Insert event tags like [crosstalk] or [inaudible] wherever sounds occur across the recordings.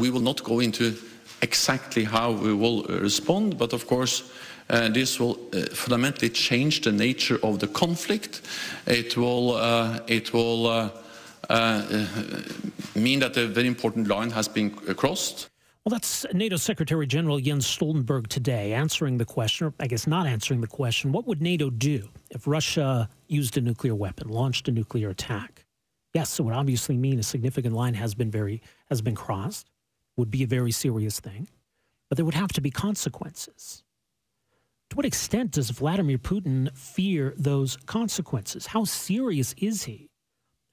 We will not go into exactly how we will respond, but of course, uh, this will uh, fundamentally change the nature of the conflict. It will, uh, it will uh, uh, mean that a very important line has been crossed. Well, that's NATO Secretary General Jens Stoltenberg today answering the question, or I guess not answering the question what would NATO do if Russia used a nuclear weapon, launched a nuclear attack? Yes, it would obviously mean a significant line has been very has been crossed would be a very serious thing, but there would have to be consequences. To what extent does Vladimir Putin fear those consequences? How serious is he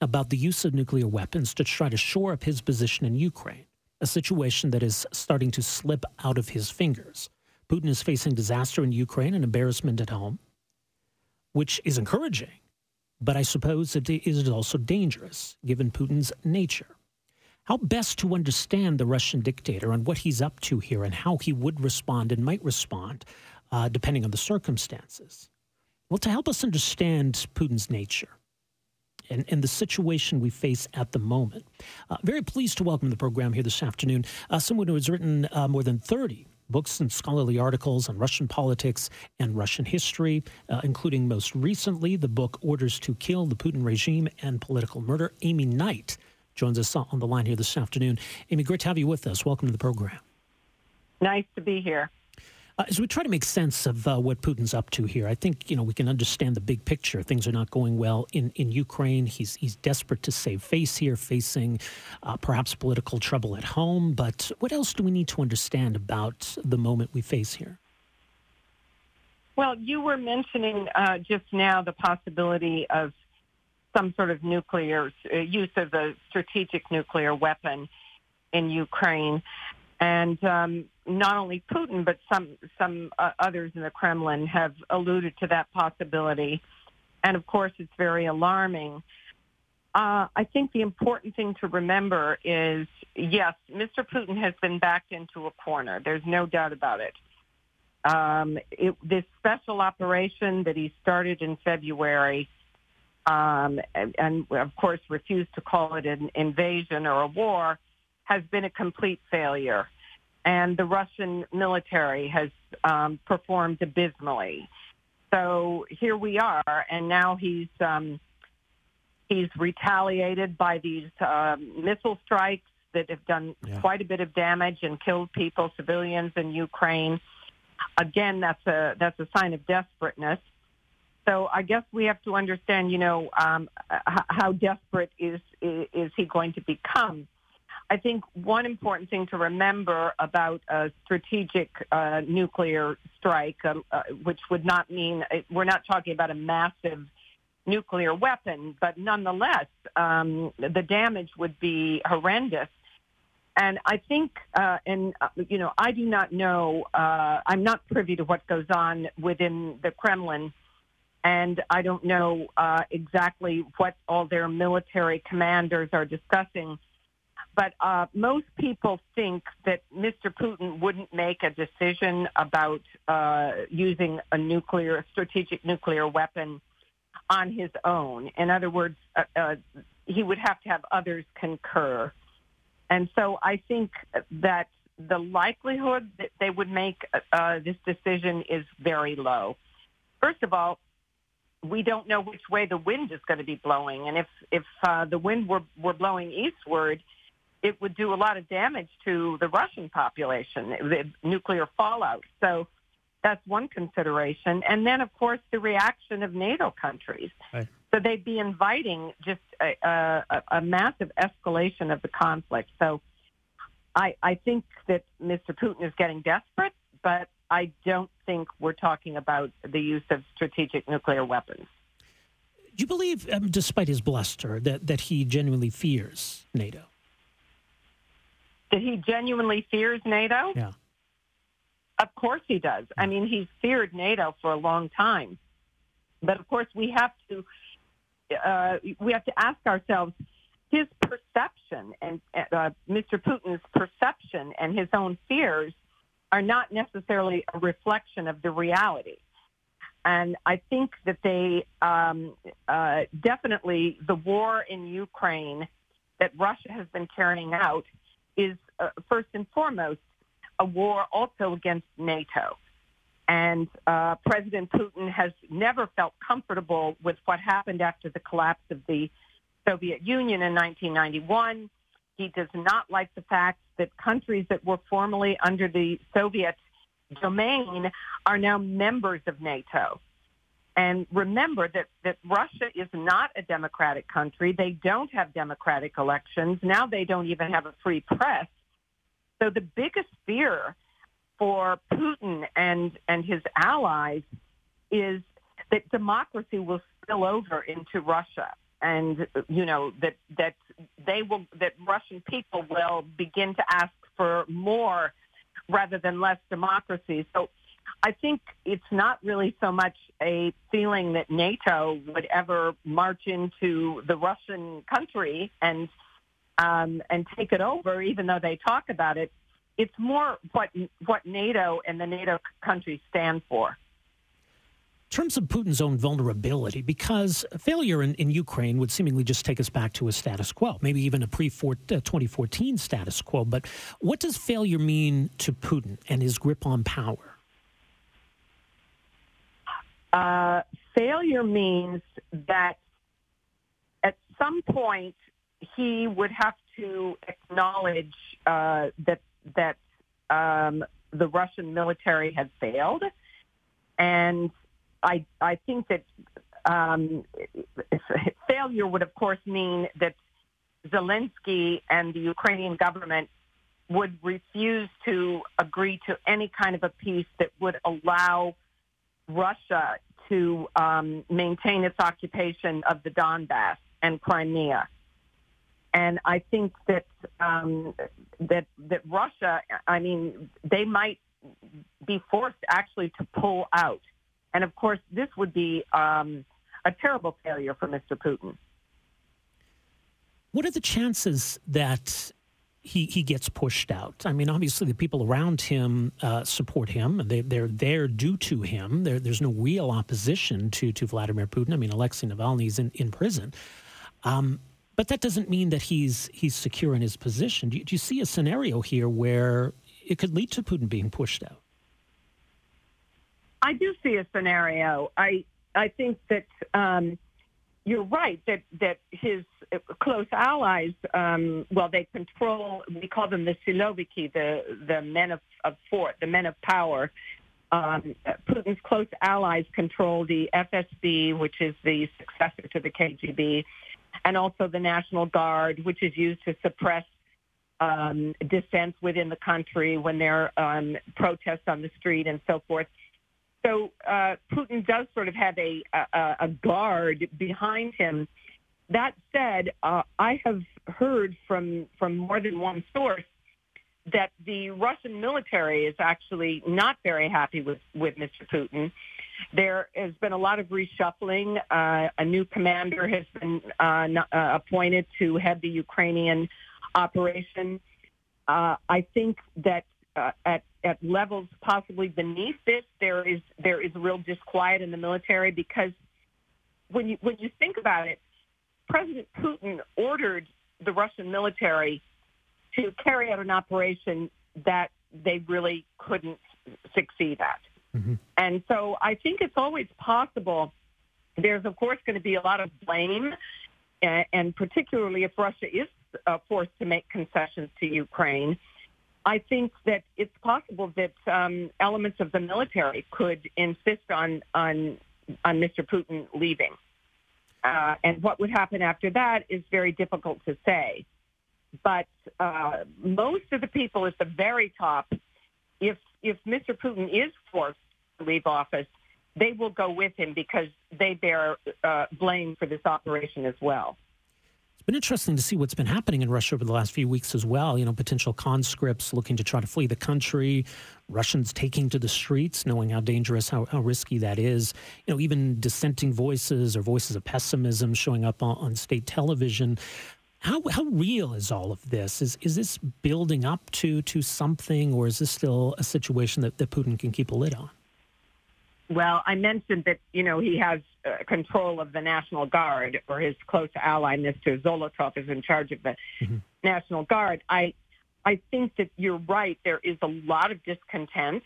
about the use of nuclear weapons to try to shore up his position in Ukraine, a situation that is starting to slip out of his fingers? Putin is facing disaster in Ukraine and embarrassment at home, which is encouraging, but I suppose it is also dangerous given Putin's nature. How best to understand the Russian dictator and what he's up to here and how he would respond and might respond, uh, depending on the circumstances? Well, to help us understand Putin's nature and, and the situation we face at the moment, uh, very pleased to welcome the program here this afternoon uh, someone who has written uh, more than 30 books and scholarly articles on Russian politics and Russian history, uh, including most recently the book Orders to Kill the Putin Regime and Political Murder. Amy Knight joins us on the line here this afternoon. Amy, great to have you with us. Welcome to the program. Nice to be here. Uh, as we try to make sense of uh, what Putin's up to here, I think you know we can understand the big picture. Things are not going well in, in Ukraine. He's he's desperate to save face here, facing uh, perhaps political trouble at home. But what else do we need to understand about the moment we face here? Well, you were mentioning uh, just now the possibility of some sort of nuclear uh, use of a strategic nuclear weapon in Ukraine. And um, not only Putin, but some some uh, others in the Kremlin have alluded to that possibility. And of course, it's very alarming. Uh, I think the important thing to remember is, yes, Mr. Putin has been backed into a corner. There's no doubt about it. Um, it this special operation that he started in February um, and, and, of course refused to call it an invasion or a war, has been a complete failure. And the Russian military has um, performed abysmally. So here we are, and now he's um, he's retaliated by these uh, missile strikes that have done yeah. quite a bit of damage and killed people, civilians in Ukraine. Again, that's a that's a sign of desperateness. So I guess we have to understand, you know, um, how desperate is, is he going to become? I think one important thing to remember about a strategic uh, nuclear strike, uh, uh, which would not mean uh, we're not talking about a massive nuclear weapon, but nonetheless, um, the damage would be horrendous. And I think, uh, and uh, you know, I do not know. Uh, I'm not privy to what goes on within the Kremlin and I don't know uh, exactly what all their military commanders are discussing. But uh, most people think that Mr. Putin wouldn't make a decision about uh, using a nuclear, strategic nuclear weapon on his own. In other words, uh, uh, he would have to have others concur. And so I think that the likelihood that they would make uh, this decision is very low. First of all, we don't know which way the wind is going to be blowing. And if if uh, the wind were were blowing eastward, it would do a lot of damage to the Russian population, the nuclear fallout. So that's one consideration. And then, of course, the reaction of NATO countries. Right. So they'd be inviting just a, a, a massive escalation of the conflict. So I, I think that Mr. Putin is getting desperate, but I don't think we're talking about the use of strategic nuclear weapons. Do you believe, um, despite his bluster, that, that he genuinely fears NATO? That he genuinely fears NATO? Yeah. Of course he does. I mean, he's feared NATO for a long time. But of course, we have to uh, we have to ask ourselves his perception and uh, Mr. Putin's perception and his own fears are not necessarily a reflection of the reality. And I think that they um, uh, definitely, the war in Ukraine that Russia has been carrying out is uh, first and foremost, a war also against NATO. And uh, President Putin has never felt comfortable with what happened after the collapse of the Soviet Union in 1991. He does not like the fact that countries that were formerly under the Soviet domain are now members of NATO. And remember that, that Russia is not a democratic country. They don't have democratic elections. Now they don't even have a free press. So the biggest fear for Putin and, and his allies is that democracy will spill over into Russia and you know that that they will that Russian people will begin to ask for more rather than less democracy. So I think it's not really so much a feeling that NATO would ever march into the Russian country and um, and take it over, even though they talk about it. It's more what what NATO and the NATO countries stand for. In terms of Putin's own vulnerability, because failure in, in Ukraine would seemingly just take us back to a status quo, maybe even a pre 2014 uh, status quo. But what does failure mean to Putin and his grip on power? Uh, failure means that at some point he would have to acknowledge uh, that that um, the Russian military had failed, and I I think that um, failure would of course mean that Zelensky and the Ukrainian government would refuse to agree to any kind of a peace that would allow Russia to um, maintain its occupation of the Donbass and Crimea. And I think that um, that that Russia, I mean, they might be forced actually to pull out. And of course, this would be um, a terrible failure for Mr. Putin. What are the chances that he, he gets pushed out. I mean, obviously, the people around him uh, support him. They, they're there due to him. There, there's no real opposition to, to Vladimir Putin. I mean, Alexei Navalny is in, in prison. Um, but that doesn't mean that he's, he's secure in his position. Do you, do you see a scenario here where it could lead to Putin being pushed out? I do see a scenario. I, I think that um, you're right that that his close allies, um, well, they control. We call them the Siloviki, the the men of, of fort, the men of power. Um, Putin's close allies control the FSB, which is the successor to the KGB, and also the National Guard, which is used to suppress um, dissent within the country when there are um, protests on the street and so forth. So uh, Putin does sort of have a, a, a guard behind him. That said, uh, I have heard from from more than one source that the Russian military is actually not very happy with with Mr. Putin. There has been a lot of reshuffling. Uh, a new commander has been uh, uh, appointed to head the Ukrainian operation. Uh, I think that uh, at at levels possibly beneath this, there is there is real disquiet in the military because when you when you think about it, President Putin ordered the Russian military to carry out an operation that they really couldn't succeed at. Mm-hmm. And so I think it's always possible. There's of course going to be a lot of blame, and, and particularly if Russia is uh, forced to make concessions to Ukraine I think that it's possible that um, elements of the military could insist on on on Mr. Putin leaving, uh, and what would happen after that is very difficult to say. But uh, most of the people at the very top, if if Mr. Putin is forced to leave office, they will go with him because they bear uh, blame for this operation as well been interesting to see what's been happening in Russia over the last few weeks as well. You know, potential conscripts looking to try to flee the country, Russians taking to the streets, knowing how dangerous, how, how risky that is. You know, even dissenting voices or voices of pessimism showing up on, on state television. How, how real is all of this? Is, is this building up to, to something, or is this still a situation that, that Putin can keep a lid on? Well, I mentioned that, you know, he has uh, control of the National Guard, or his close ally, Mr. Zolotov, is in charge of the mm-hmm. National Guard. I, I think that you're right. There is a lot of discontent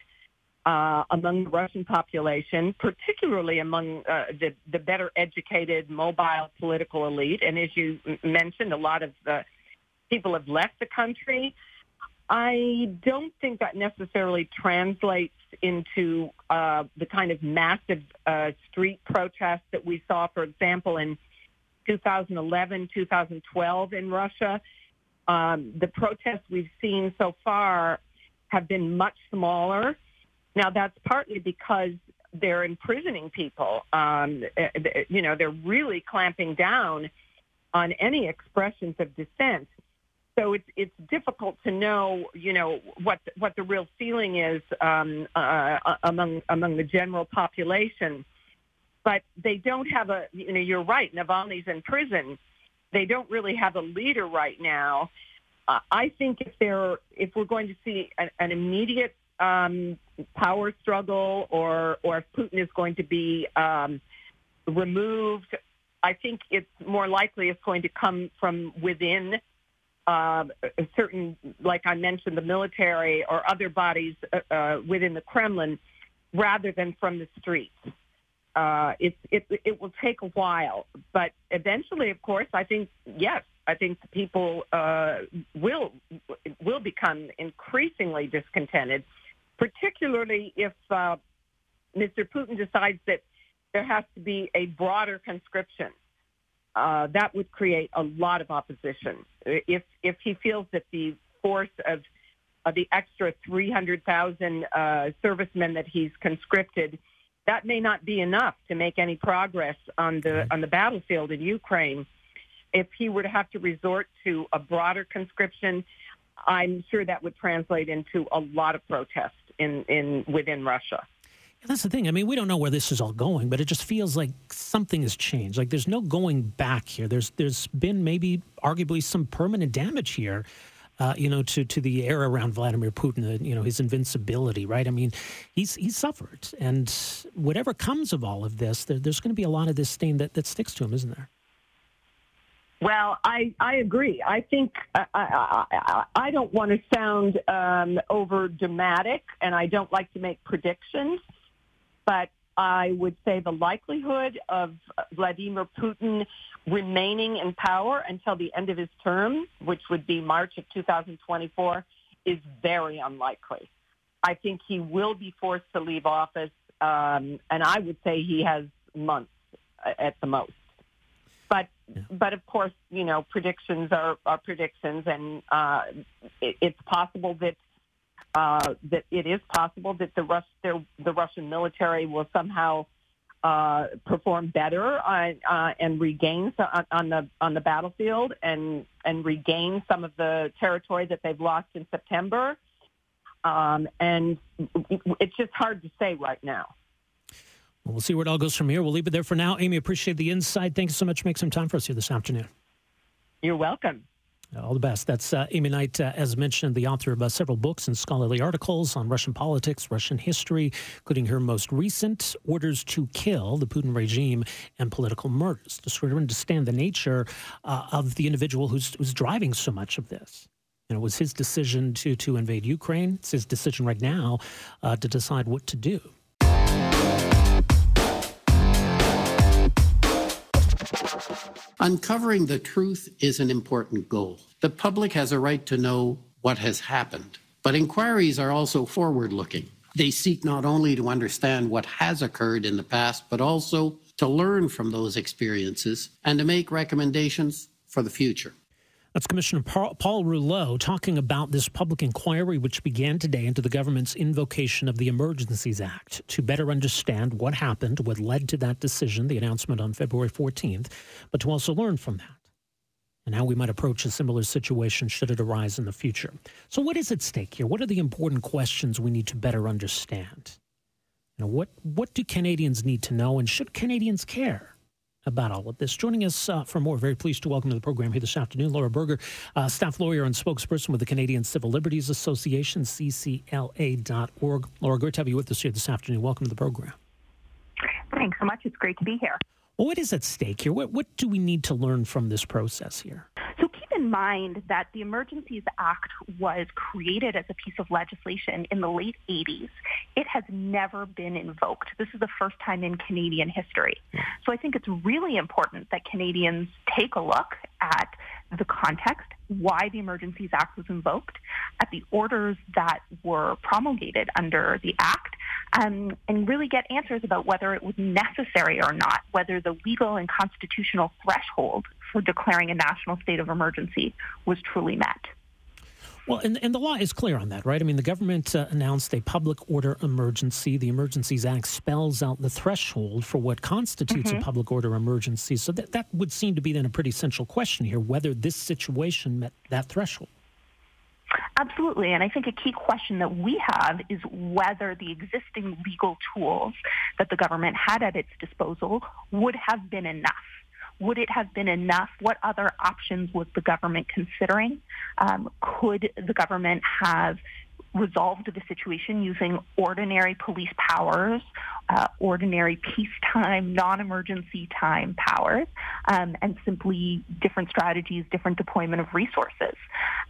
uh, among the Russian population, particularly among uh, the, the better educated, mobile political elite. And as you mentioned, a lot of the people have left the country. I don't think that necessarily translates into uh, the kind of massive uh, street protests that we saw, for example, in 2011, 2012 in Russia. Um, the protests we've seen so far have been much smaller. Now, that's partly because they're imprisoning people. Um, eh, you know, they're really clamping down on any expressions of dissent so it's it's difficult to know, you know, what what the real feeling is um, uh, among among the general population. But they don't have a, you know, you're right. Navalny's in prison. They don't really have a leader right now. Uh, I think if they're if we're going to see an, an immediate um, power struggle, or or if Putin is going to be um, removed, I think it's more likely it's going to come from within uh, certain, like I mentioned, the military or other bodies uh, uh, within the Kremlin, rather than from the streets. Uh, it, it, it will take a while, but eventually, of course, I think yes, I think people uh, will will become increasingly discontented, particularly if uh, Mr. Putin decides that there has to be a broader conscription uh, that would create a lot of opposition. If if he feels that the force of of the extra 300,000 uh, servicemen that he's conscripted, that may not be enough to make any progress on the on the battlefield in Ukraine. If he were to have to resort to a broader conscription, I'm sure that would translate into a lot of protest in, in within Russia. That's the thing. I mean, we don't know where this is all going, but it just feels like something has changed. Like there's no going back here. There's there's been maybe arguably some permanent damage here. Uh, you know, to, to the era around Vladimir Putin, you know, his invincibility, right? I mean, he's he's suffered, and whatever comes of all of this, there, there's going to be a lot of this stain that, that sticks to him, isn't there? Well, I, I agree. I think I, I, I, I don't want to sound um, over dramatic, and I don't like to make predictions but I would say the likelihood of Vladimir Putin remaining in power until the end of his term, which would be March of 2024, is very unlikely. I think he will be forced to leave office, um, and I would say he has months at the most. But yeah. but of course, you know, predictions are, are predictions, and uh, it, it's possible that uh, that it is possible that the, Rus- the Russian military will somehow uh, perform better uh, uh, and regain on, on the on the battlefield and and regain some of the territory that they've lost in September. Um, and it's just hard to say right now. Well, we'll see where it all goes from here. We'll leave it there for now. Amy, appreciate the insight. Thank you so much. Make some time for us here this afternoon. You're welcome. All the best. That's uh, Amy Knight, uh, as mentioned, the author of uh, several books and scholarly articles on Russian politics, Russian history, including her most recent, Orders to Kill, the Putin Regime and Political Murders, to sort of understand the nature uh, of the individual who's, who's driving so much of this. You know, it was his decision to, to invade Ukraine. It's his decision right now uh, to decide what to do. Uncovering the truth is an important goal. The public has a right to know what has happened, but inquiries are also forward looking. They seek not only to understand what has occurred in the past, but also to learn from those experiences and to make recommendations for the future. That's Commissioner Paul Rouleau talking about this public inquiry, which began today into the government's invocation of the Emergencies Act to better understand what happened, what led to that decision, the announcement on February 14th, but to also learn from that and how we might approach a similar situation should it arise in the future. So, what is at stake here? What are the important questions we need to better understand? You know, what, what do Canadians need to know, and should Canadians care? About all of this. Joining us uh, for more, very pleased to welcome to the program here this afternoon, Laura Berger, uh, staff lawyer and spokesperson with the Canadian Civil Liberties Association, ccla.org. Laura, great to have you with us here this afternoon. Welcome to the program. Thanks so much. It's great to be here. Well, what is at stake here? What, what do we need to learn from this process here? So in in mind that the Emergencies Act was created as a piece of legislation in the late 80s. It has never been invoked. This is the first time in Canadian history. So I think it's really important that Canadians take a look at the context, why the Emergencies Act was invoked, at the orders that were promulgated under the Act, um, and really get answers about whether it was necessary or not, whether the legal and constitutional threshold for declaring a national state of emergency was truly met. Well, and, and the law is clear on that, right? I mean, the government uh, announced a public order emergency. The Emergencies Act spells out the threshold for what constitutes mm-hmm. a public order emergency. So that, that would seem to be then a pretty central question here whether this situation met that threshold. Absolutely. And I think a key question that we have is whether the existing legal tools that the government had at its disposal would have been enough. Would it have been enough? What other options was the government considering? Um, could the government have resolved the situation using ordinary police powers, uh, ordinary peacetime, non-emergency time powers, um, and simply different strategies, different deployment of resources.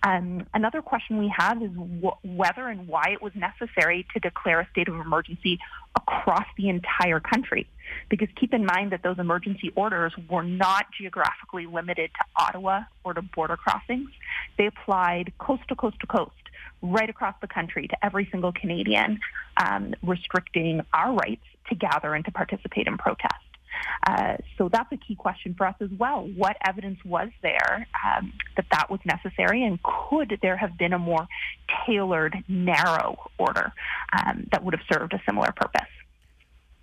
Um, another question we have is wh- whether and why it was necessary to declare a state of emergency across the entire country. Because keep in mind that those emergency orders were not geographically limited to Ottawa or to border crossings. They applied coast to coast to coast right across the country to every single Canadian, um, restricting our rights to gather and to participate in protest. Uh, so that's a key question for us as well. What evidence was there um, that that was necessary, and could there have been a more tailored, narrow order um, that would have served a similar purpose?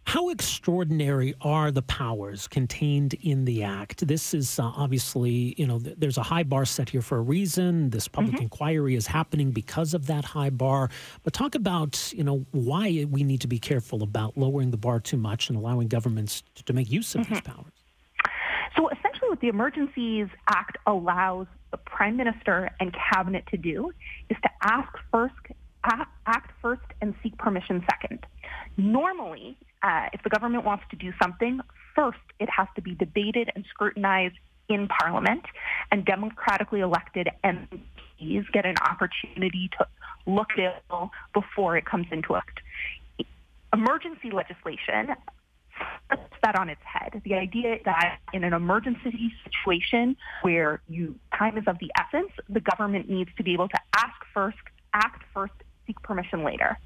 How extraordinary are the powers contained in the Act? This is uh, obviously, you know, th- there's a high bar set here for a reason. This public mm-hmm. inquiry is happening because of that high bar. But talk about, you know, why we need to be careful about lowering the bar too much and allowing governments to, to make use of mm-hmm. these powers. So essentially, what the Emergencies Act allows the Prime Minister and Cabinet to do is to ask first, act first, and seek permission second. Normally, uh, if the government wants to do something, first it has to be debated and scrutinized in Parliament, and democratically elected MPs get an opportunity to look at it before it comes into effect. Emergency legislation flips that on its head. The idea that in an emergency situation where you time is of the essence, the government needs to be able to ask first, act first, seek permission later.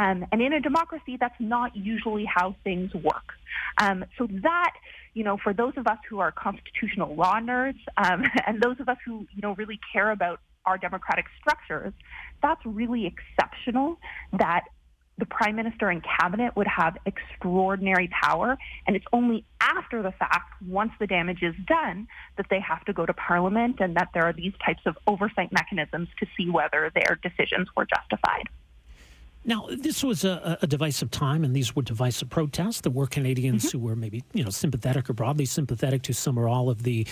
Um, and in a democracy, that's not usually how things work. Um, so that, you know, for those of us who are constitutional law nerds um, [laughs] and those of us who, you know, really care about our democratic structures, that's really exceptional that the prime minister and cabinet would have extraordinary power, and it's only after the fact, once the damage is done, that they have to go to parliament and that there are these types of oversight mechanisms to see whether their decisions were justified. Now, this was a, a, divisive time, and these were divisive protests. There were Canadians mm-hmm. who were maybe, you know, sympathetic or broadly sympathetic to some or all of the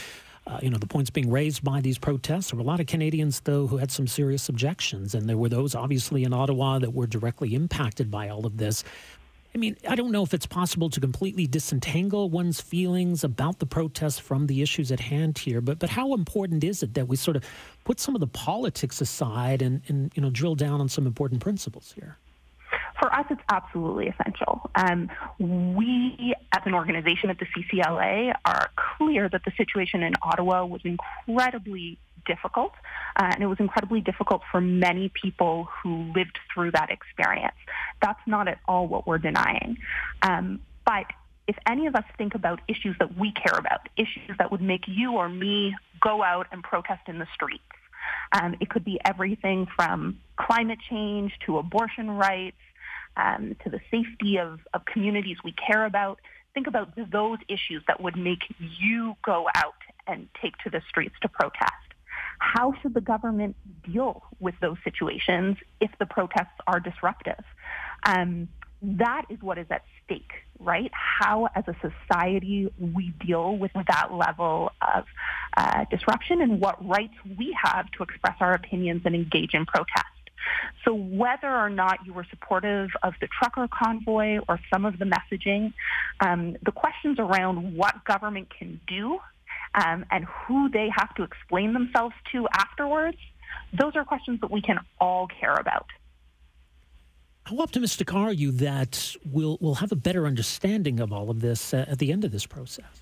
uh, you know, the points being raised by these protests. There were a lot of Canadians, though, who had some serious objections, and there were those, obviously, in Ottawa that were directly impacted by all of this. I mean, I don't know if it's possible to completely disentangle one's feelings about the protests from the issues at hand here, but but how important is it that we sort of put some of the politics aside and, and you know drill down on some important principles here? For us, it's absolutely essential. Um, we, as an organization at the CCLA, are clear that the situation in Ottawa was incredibly difficult, uh, and it was incredibly difficult for many people who lived through that experience. That's not at all what we're denying. Um, but if any of us think about issues that we care about, issues that would make you or me go out and protest in the streets, um, it could be everything from climate change to abortion rights um, to the safety of, of communities we care about. Think about those issues that would make you go out and take to the streets to protest. How should the government deal with those situations if the protests are disruptive? Um, that is what is at stake, right? How, as a society, we deal with that level of uh, disruption and what rights we have to express our opinions and engage in protest. So whether or not you were supportive of the trucker convoy or some of the messaging, um, the questions around what government can do um, and who they have to explain themselves to afterwards, those are questions that we can all care about. How optimistic are you that we'll, we'll have a better understanding of all of this uh, at the end of this process?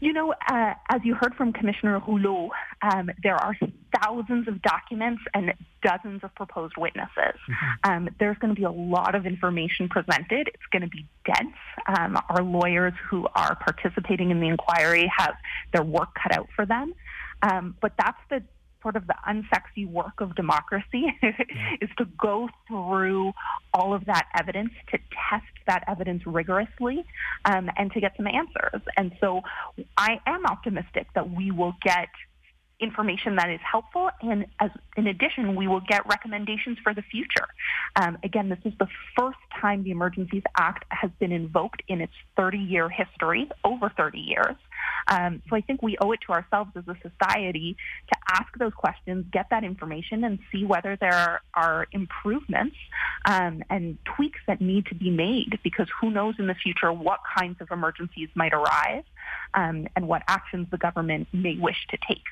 You know, uh, as you heard from Commissioner Rouleau, um, there are thousands of documents and dozens of proposed witnesses. Mm-hmm. Um, there's going to be a lot of information presented. It's going to be dense. Um, our lawyers who are participating in the inquiry have their work cut out for them. Um, but that's the sort of the unsexy work of democracy [laughs] is to go through all of that evidence, to test that evidence rigorously, um, and to get some answers. And so I am optimistic that we will get information that is helpful. And as in addition, we will get recommendations for the future. Um, again, this is the first time the Emergencies Act has been invoked in its 30-year history, over 30 years. Um, so I think we owe it to ourselves as a society to ask those questions, get that information, and see whether there are improvements um, and tweaks that need to be made. Because who knows in the future what kinds of emergencies might arise um, and what actions the government may wish to take.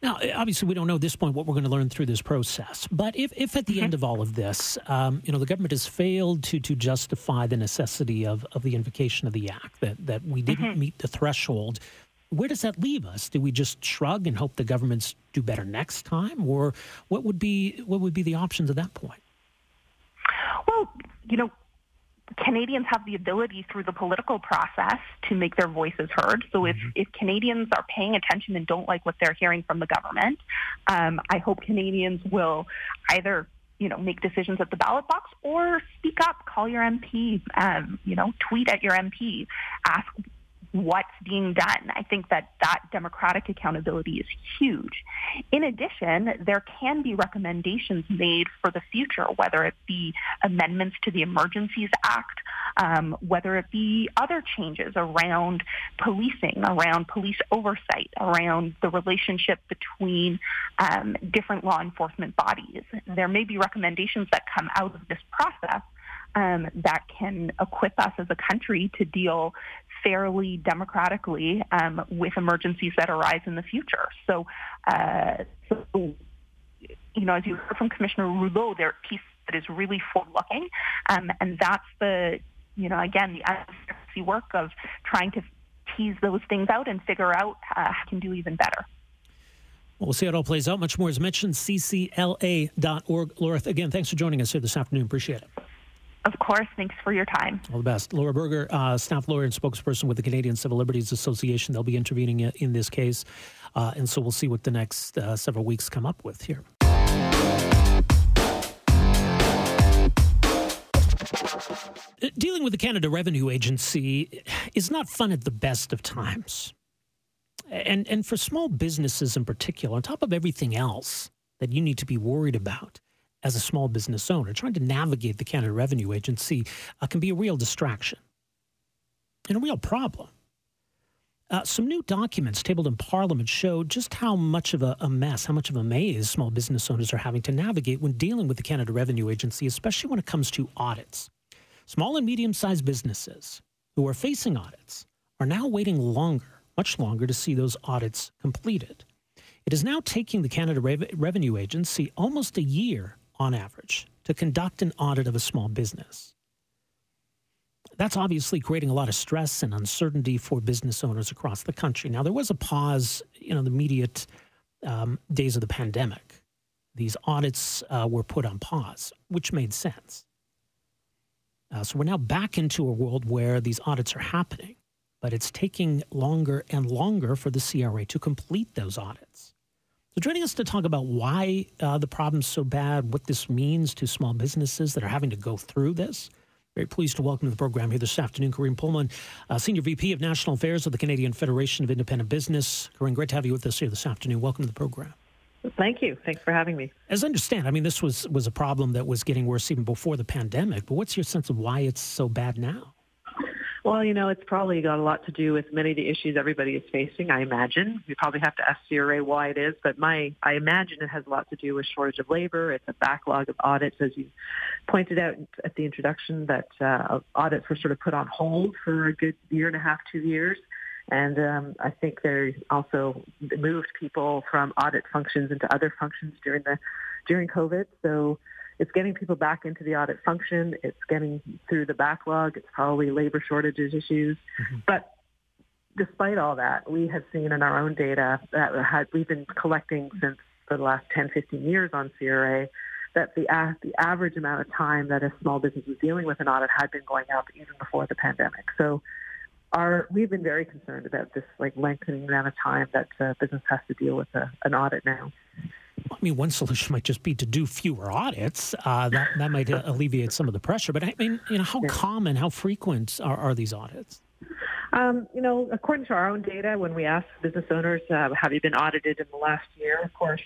Now, obviously, we don't know at this point what we're going to learn through this process. But if, if at the mm-hmm. end of all of this, um, you know, the government has failed to to justify the necessity of, of the invocation of the act, that, that we didn't mm-hmm. meet the threshold, where does that leave us? Do we just shrug and hope the governments do better next time, or what would be what would be the options at that point? Well, you know, Canadians have the ability through the political process to make their voices heard. So if, mm-hmm. if Canadians are paying attention and don't like what they're hearing from the government, um, I hope Canadians will either you know make decisions at the ballot box or speak up, call your MP, um, you know, tweet at your MP, ask what's being done. I think that that democratic accountability is huge. In addition, there can be recommendations made for the future, whether it be amendments to the Emergencies Act, um, whether it be other changes around policing, around police oversight, around the relationship between um, different law enforcement bodies. There may be recommendations that come out of this process um, that can equip us as a country to deal fairly democratically um, with emergencies that arise in the future. So, uh, so, you know, as you heard from Commissioner Rouleau, there are pieces that is really forward-looking, um, and that's the, you know, again, the advocacy work of trying to tease those things out and figure out uh, how can do even better. Well, we'll see how it all plays out. Much more is mentioned, ccla.org. Laura, again, thanks for joining us here this afternoon. Appreciate it. Of course. Thanks for your time. All the best. Laura Berger, uh, staff lawyer and spokesperson with the Canadian Civil Liberties Association. They'll be intervening in this case. Uh, and so we'll see what the next uh, several weeks come up with here. Dealing with the Canada Revenue Agency is not fun at the best of times. And, and for small businesses in particular, on top of everything else that you need to be worried about, as a small business owner, trying to navigate the Canada Revenue Agency uh, can be a real distraction and a real problem. Uh, some new documents tabled in Parliament show just how much of a, a, mess, how much of a maze small business owners are having to navigate when dealing with the Canada Revenue Agency, especially when it comes to audits. Small and medium sized businesses who are facing audits are now waiting longer, much longer, to see those audits completed. It is now taking the Canada Re- Revenue Agency almost a year on average, to conduct an audit of a small business. That's obviously creating a lot of stress and uncertainty for business owners across the country. Now, there was a pause, you know, the immediate um, days of the pandemic. These audits uh, were put on pause, which made sense. Uh, so we're now back into a world where these audits are happening, but it's taking longer and longer for the CRA to complete those audits. So, joining us to talk about why uh, the problem's so bad, what this means to small businesses that are having to go through this. Very pleased to welcome to the program here this afternoon Corinne Pohlmann, uh, Senior VP of National Affairs of the Canadian Federation of Independent Business. Corinne, great to have you with us here this afternoon. Welcome to the program. Thank you. Thanks for having me. As I understand, I mean, this was, was a problem that was getting worse even before the pandemic, but what's your sense of why it's so bad now? Well, you know, it's probably got a lot to do with many of the issues everybody is facing, I imagine. We probably have to ask CRA why it is, but my I imagine it has a lot to do with shortage of labor. It's a backlog of audits, as you pointed out at the introduction, that uh, audits were sort of put on hold for a good year and a half, two years. And um, I think they also moved people from audit functions into other functions during the during COVID. So it's getting people back into the audit function. It's getting through the backlog. It's probably labor shortages issues. Mm-hmm. But despite all that, we have seen in our own data that had, we've been collecting since for the last 10, 15 years on CRA that the, uh, the average amount of time that a small business was dealing with an audit had been going up even before the pandemic. So our, we've been very concerned about this like lengthening amount of time that uh, business has to deal with a, an audit now. I mean, one solution might just be to do fewer audits. Uh, that that might [laughs] alleviate some of the pressure. But I mean, you know, how yeah. common, how frequent are, are these audits? Um, you know, according to our own data, when we ask business owners, uh, have you been audited in the last year? Of course,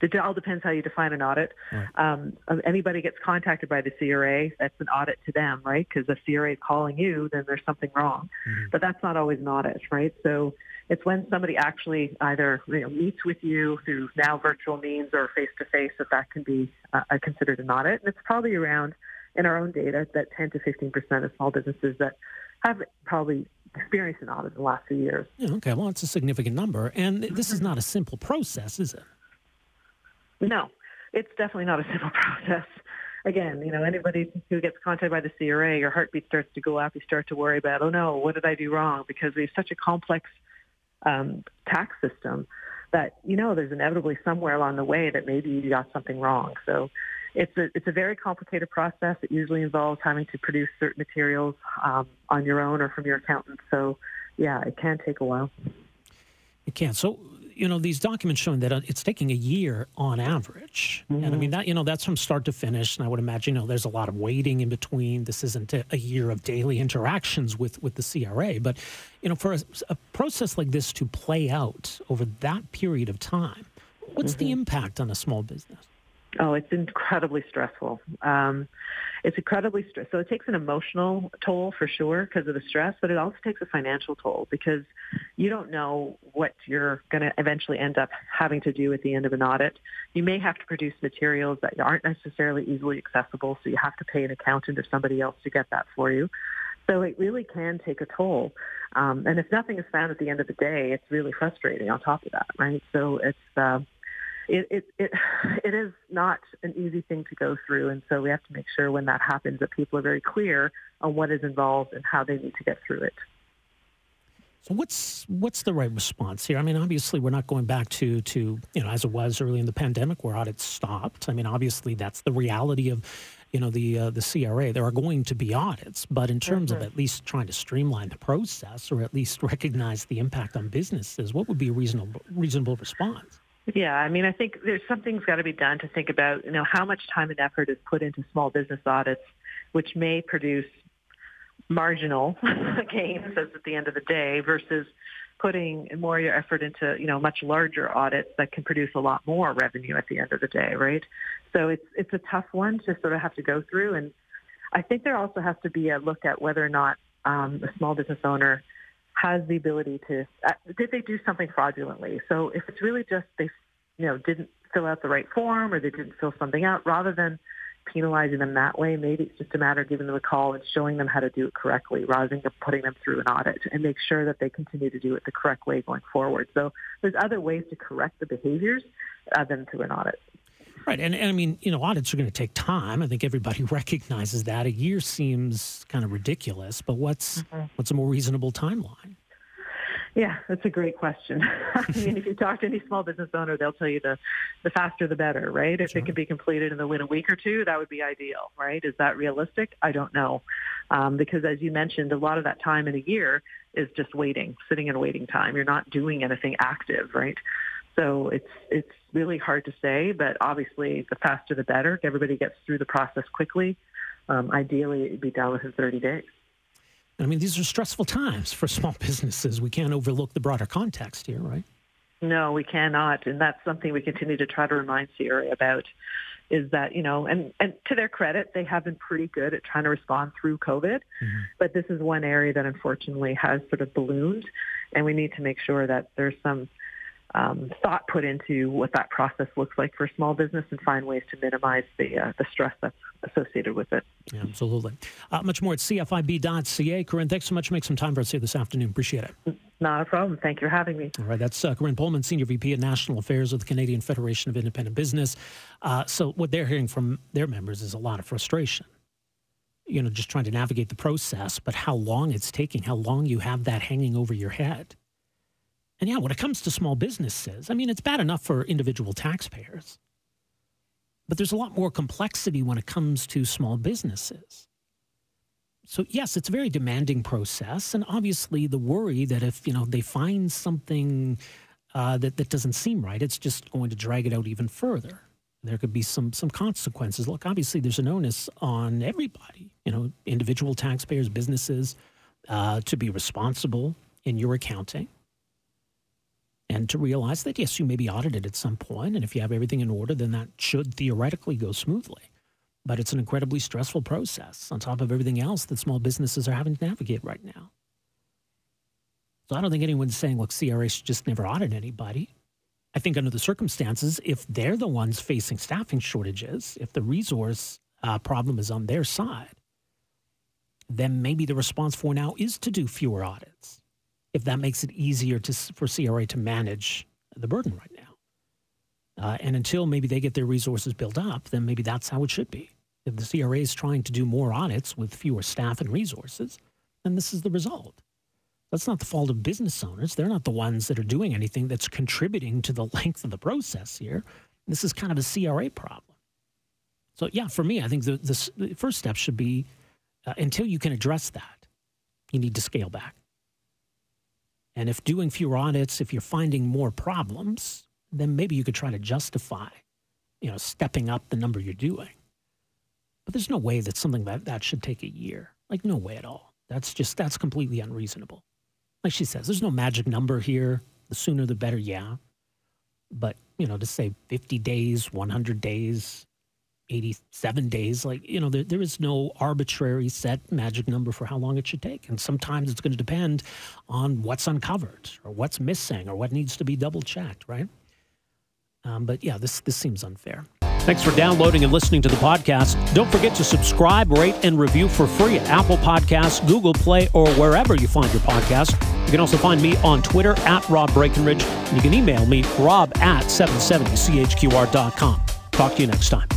it, all depends how you define an audit. Right. Um, anybody gets contacted by the CRA, that's an audit to them, right? Because the CRA is calling you, then there's something wrong. Mm-hmm. But that's not always an audit, right? So it's when somebody actually either you know, meets with you through now virtual means or face to face that that can be uh, considered an audit. And it's probably around in our own data that 10 to 15 percent of small businesses that have probably experienced an audit in the last few years. Yeah, okay, well, it's a significant number, and this is not a simple process, is it? No, it's definitely not a simple [laughs] process. Again, you know, anybody who gets contacted by the CRA, your heartbeat starts to go up. You start to worry about, oh no, what did I do wrong? Because we have such a complex um, tax system that you know there's inevitably somewhere along the way that maybe you got something wrong. So it's a it's a very complicated process. It usually involves having to produce certain materials um, on your own or from your accountant. So yeah, it can take a while. It can. So you know these documents showing that uh, it's taking a year on average mm-hmm. and i mm-hmm. mean that you know that's from start to finish and i would imagine you know there's a lot of waiting in between this isn't a, a year of daily interactions with with the cra but you know for a, a, process like this to play out over that period of time what's mm-hmm. the impact on a small business Oh, it's incredibly stressful. Um, it's incredibly stressful. So it takes an emotional toll for sure because of the stress, but it also takes a financial toll because you don't know what you're going to eventually end up having to do at the end of an audit. You may have to produce materials that aren't necessarily easily accessible, so you have to pay an accountant or somebody else to get that for you. So it really can take a toll. Um, and if nothing is found at the end of the day, it's really frustrating on top of that, right? So it's, uh, it, it, it, [sighs] it is not an easy thing to go through. And so we have to make sure when that happens that people are very clear on what is involved and how they need to get through it. So what's what's the right response here? I mean, obviously, we're not going back to to you know as it was early in the pandemic where audits stopped. I mean, obviously, that's the reality of you know the uh, the CRA. There are going to be audits, but in terms mm-hmm. of at least trying to streamline the process or at least recognize the impact on businesses, what would be a reasonable reasonable response? Yeah, I mean, I think there's something's got to be done to think about, you know, how much time and effort is put into small business audits, which may produce marginal [laughs] gains as at the end of the day versus putting more your effort into, you know, much larger audits that can produce a lot more revenue at the end of the day, right? So it's it's a tough one to sort of have to go through, and I think there also has to be a look at whether or not um, a small business owner has the ability to uh, did they do something fraudulently? So if it's really just they you know didn't fill out the right form or they didn't fill something out, rather than penalizing them that way, maybe it's just a matter of giving them a call and showing them how to do it correctly rather than putting them through an audit and make sure that they continue to do it the correct way going forward. So there's other ways to correct the behaviors other than through an audit. Right. And, and I mean, you know, audits are going to take time. I think everybody [laughs] recognizes that. A year seems kind of ridiculous, but what's mm-hmm. what's a more reasonable timeline? Yeah, that's a great question. [laughs] I mean, if you talk to any small business owner, they'll tell you the the faster the better, right? If sure. it can be completed in the within a week or two, that would be ideal, right? Is that realistic? I don't know, um, because as you mentioned, a lot of that time in a year is just waiting, sitting in waiting time. You're not doing anything active, right? So it's it's really hard to say, but obviously the faster the better. Everybody gets through the process quickly. Um, ideally, it'd be done within 30 days. I mean, these are stressful times for small [laughs] businesses. We can't overlook the broader context here, right? No, we cannot, and that's something we continue to try to remind CRA about. Is that you know, and and to their credit, they have been pretty good at trying to respond through COVID, mm-hmm. but this is one area that unfortunately has sort of ballooned, and we need to make sure that there's some um, thought put into what that process looks like for small business and find ways to minimize the uh, the stress that's associated with it. Yeah, absolutely. Uh, much more at cfib.ca. Corinne, thanks so much Make some time for us here this afternoon. Appreciate it. Not a problem. Thank you for having me. All right, that's uh, Corinne Pohlmann, Senior VP of National Affairs of the Canadian Federation of Independent Business. Uh, so, what they're hearing from their members is a lot of frustration. You know, just trying to navigate the process, but how long it's taking, how long you have that hanging over your head. And yeah, when it comes to small businesses, I mean, it's bad enough for individual taxpayers, but there's a lot more complexity when it comes to small businesses. So yes, it's a very demanding process, and obviously the worry that if you know they find something uh, that that doesn't seem right, it's just going to drag it out even further. There could be some some consequences. Look, obviously there's an onus on everybody, you know, individual taxpayers, businesses, uh, to be responsible in your accounting and to realize that yes, you may be audited at some point, and if you have everything in order, then that should theoretically go smoothly. But it's an incredibly stressful process on top of everything else that small businesses are having to navigate right now. So I don't think anyone's saying, look, CRA should just never audit anybody. I think under the circumstances, if they're the ones facing staffing shortages, if the resource uh, problem is on their side, then maybe the response for now is to do fewer audits if that makes it easier to, for CRA to manage the burden right now. Uh, and until maybe they get their resources built up, then maybe that's how it should be. If the CRA is trying to do more audits with fewer staff and resources, then this is the result. That's not the fault of business owners. They're not the ones that are doing anything that's contributing to the [laughs] length of the process here. This is kind of a CRA problem. So, yeah, for me, I think the, the, the first step should be uh, until you can address that, you need to scale back. And if doing fewer audits, if you're finding more problems, then maybe you could try to justify, you know, stepping up the number you're doing. But there's no way that something that that should take a year. Like no way at all. That's just that's completely unreasonable. Like she says, there's no magic number here. The sooner the better, yeah. But, you know, to say 50 days, 100 days, 87 days. Like, you know, there, there is no arbitrary set magic number for how long it should take. And sometimes it's going to depend on what's uncovered or what's missing or what needs to be double checked, right? Um, but yeah, this, this seems unfair. Thanks for downloading and listening to the podcast. Don't forget to subscribe, rate, and review for free at Apple Podcasts, Google Play, or wherever you find your podcast. You can also find me on Twitter at Rob Breckenridge, and you can email me rob at 770chqr.com. Talk to you next time.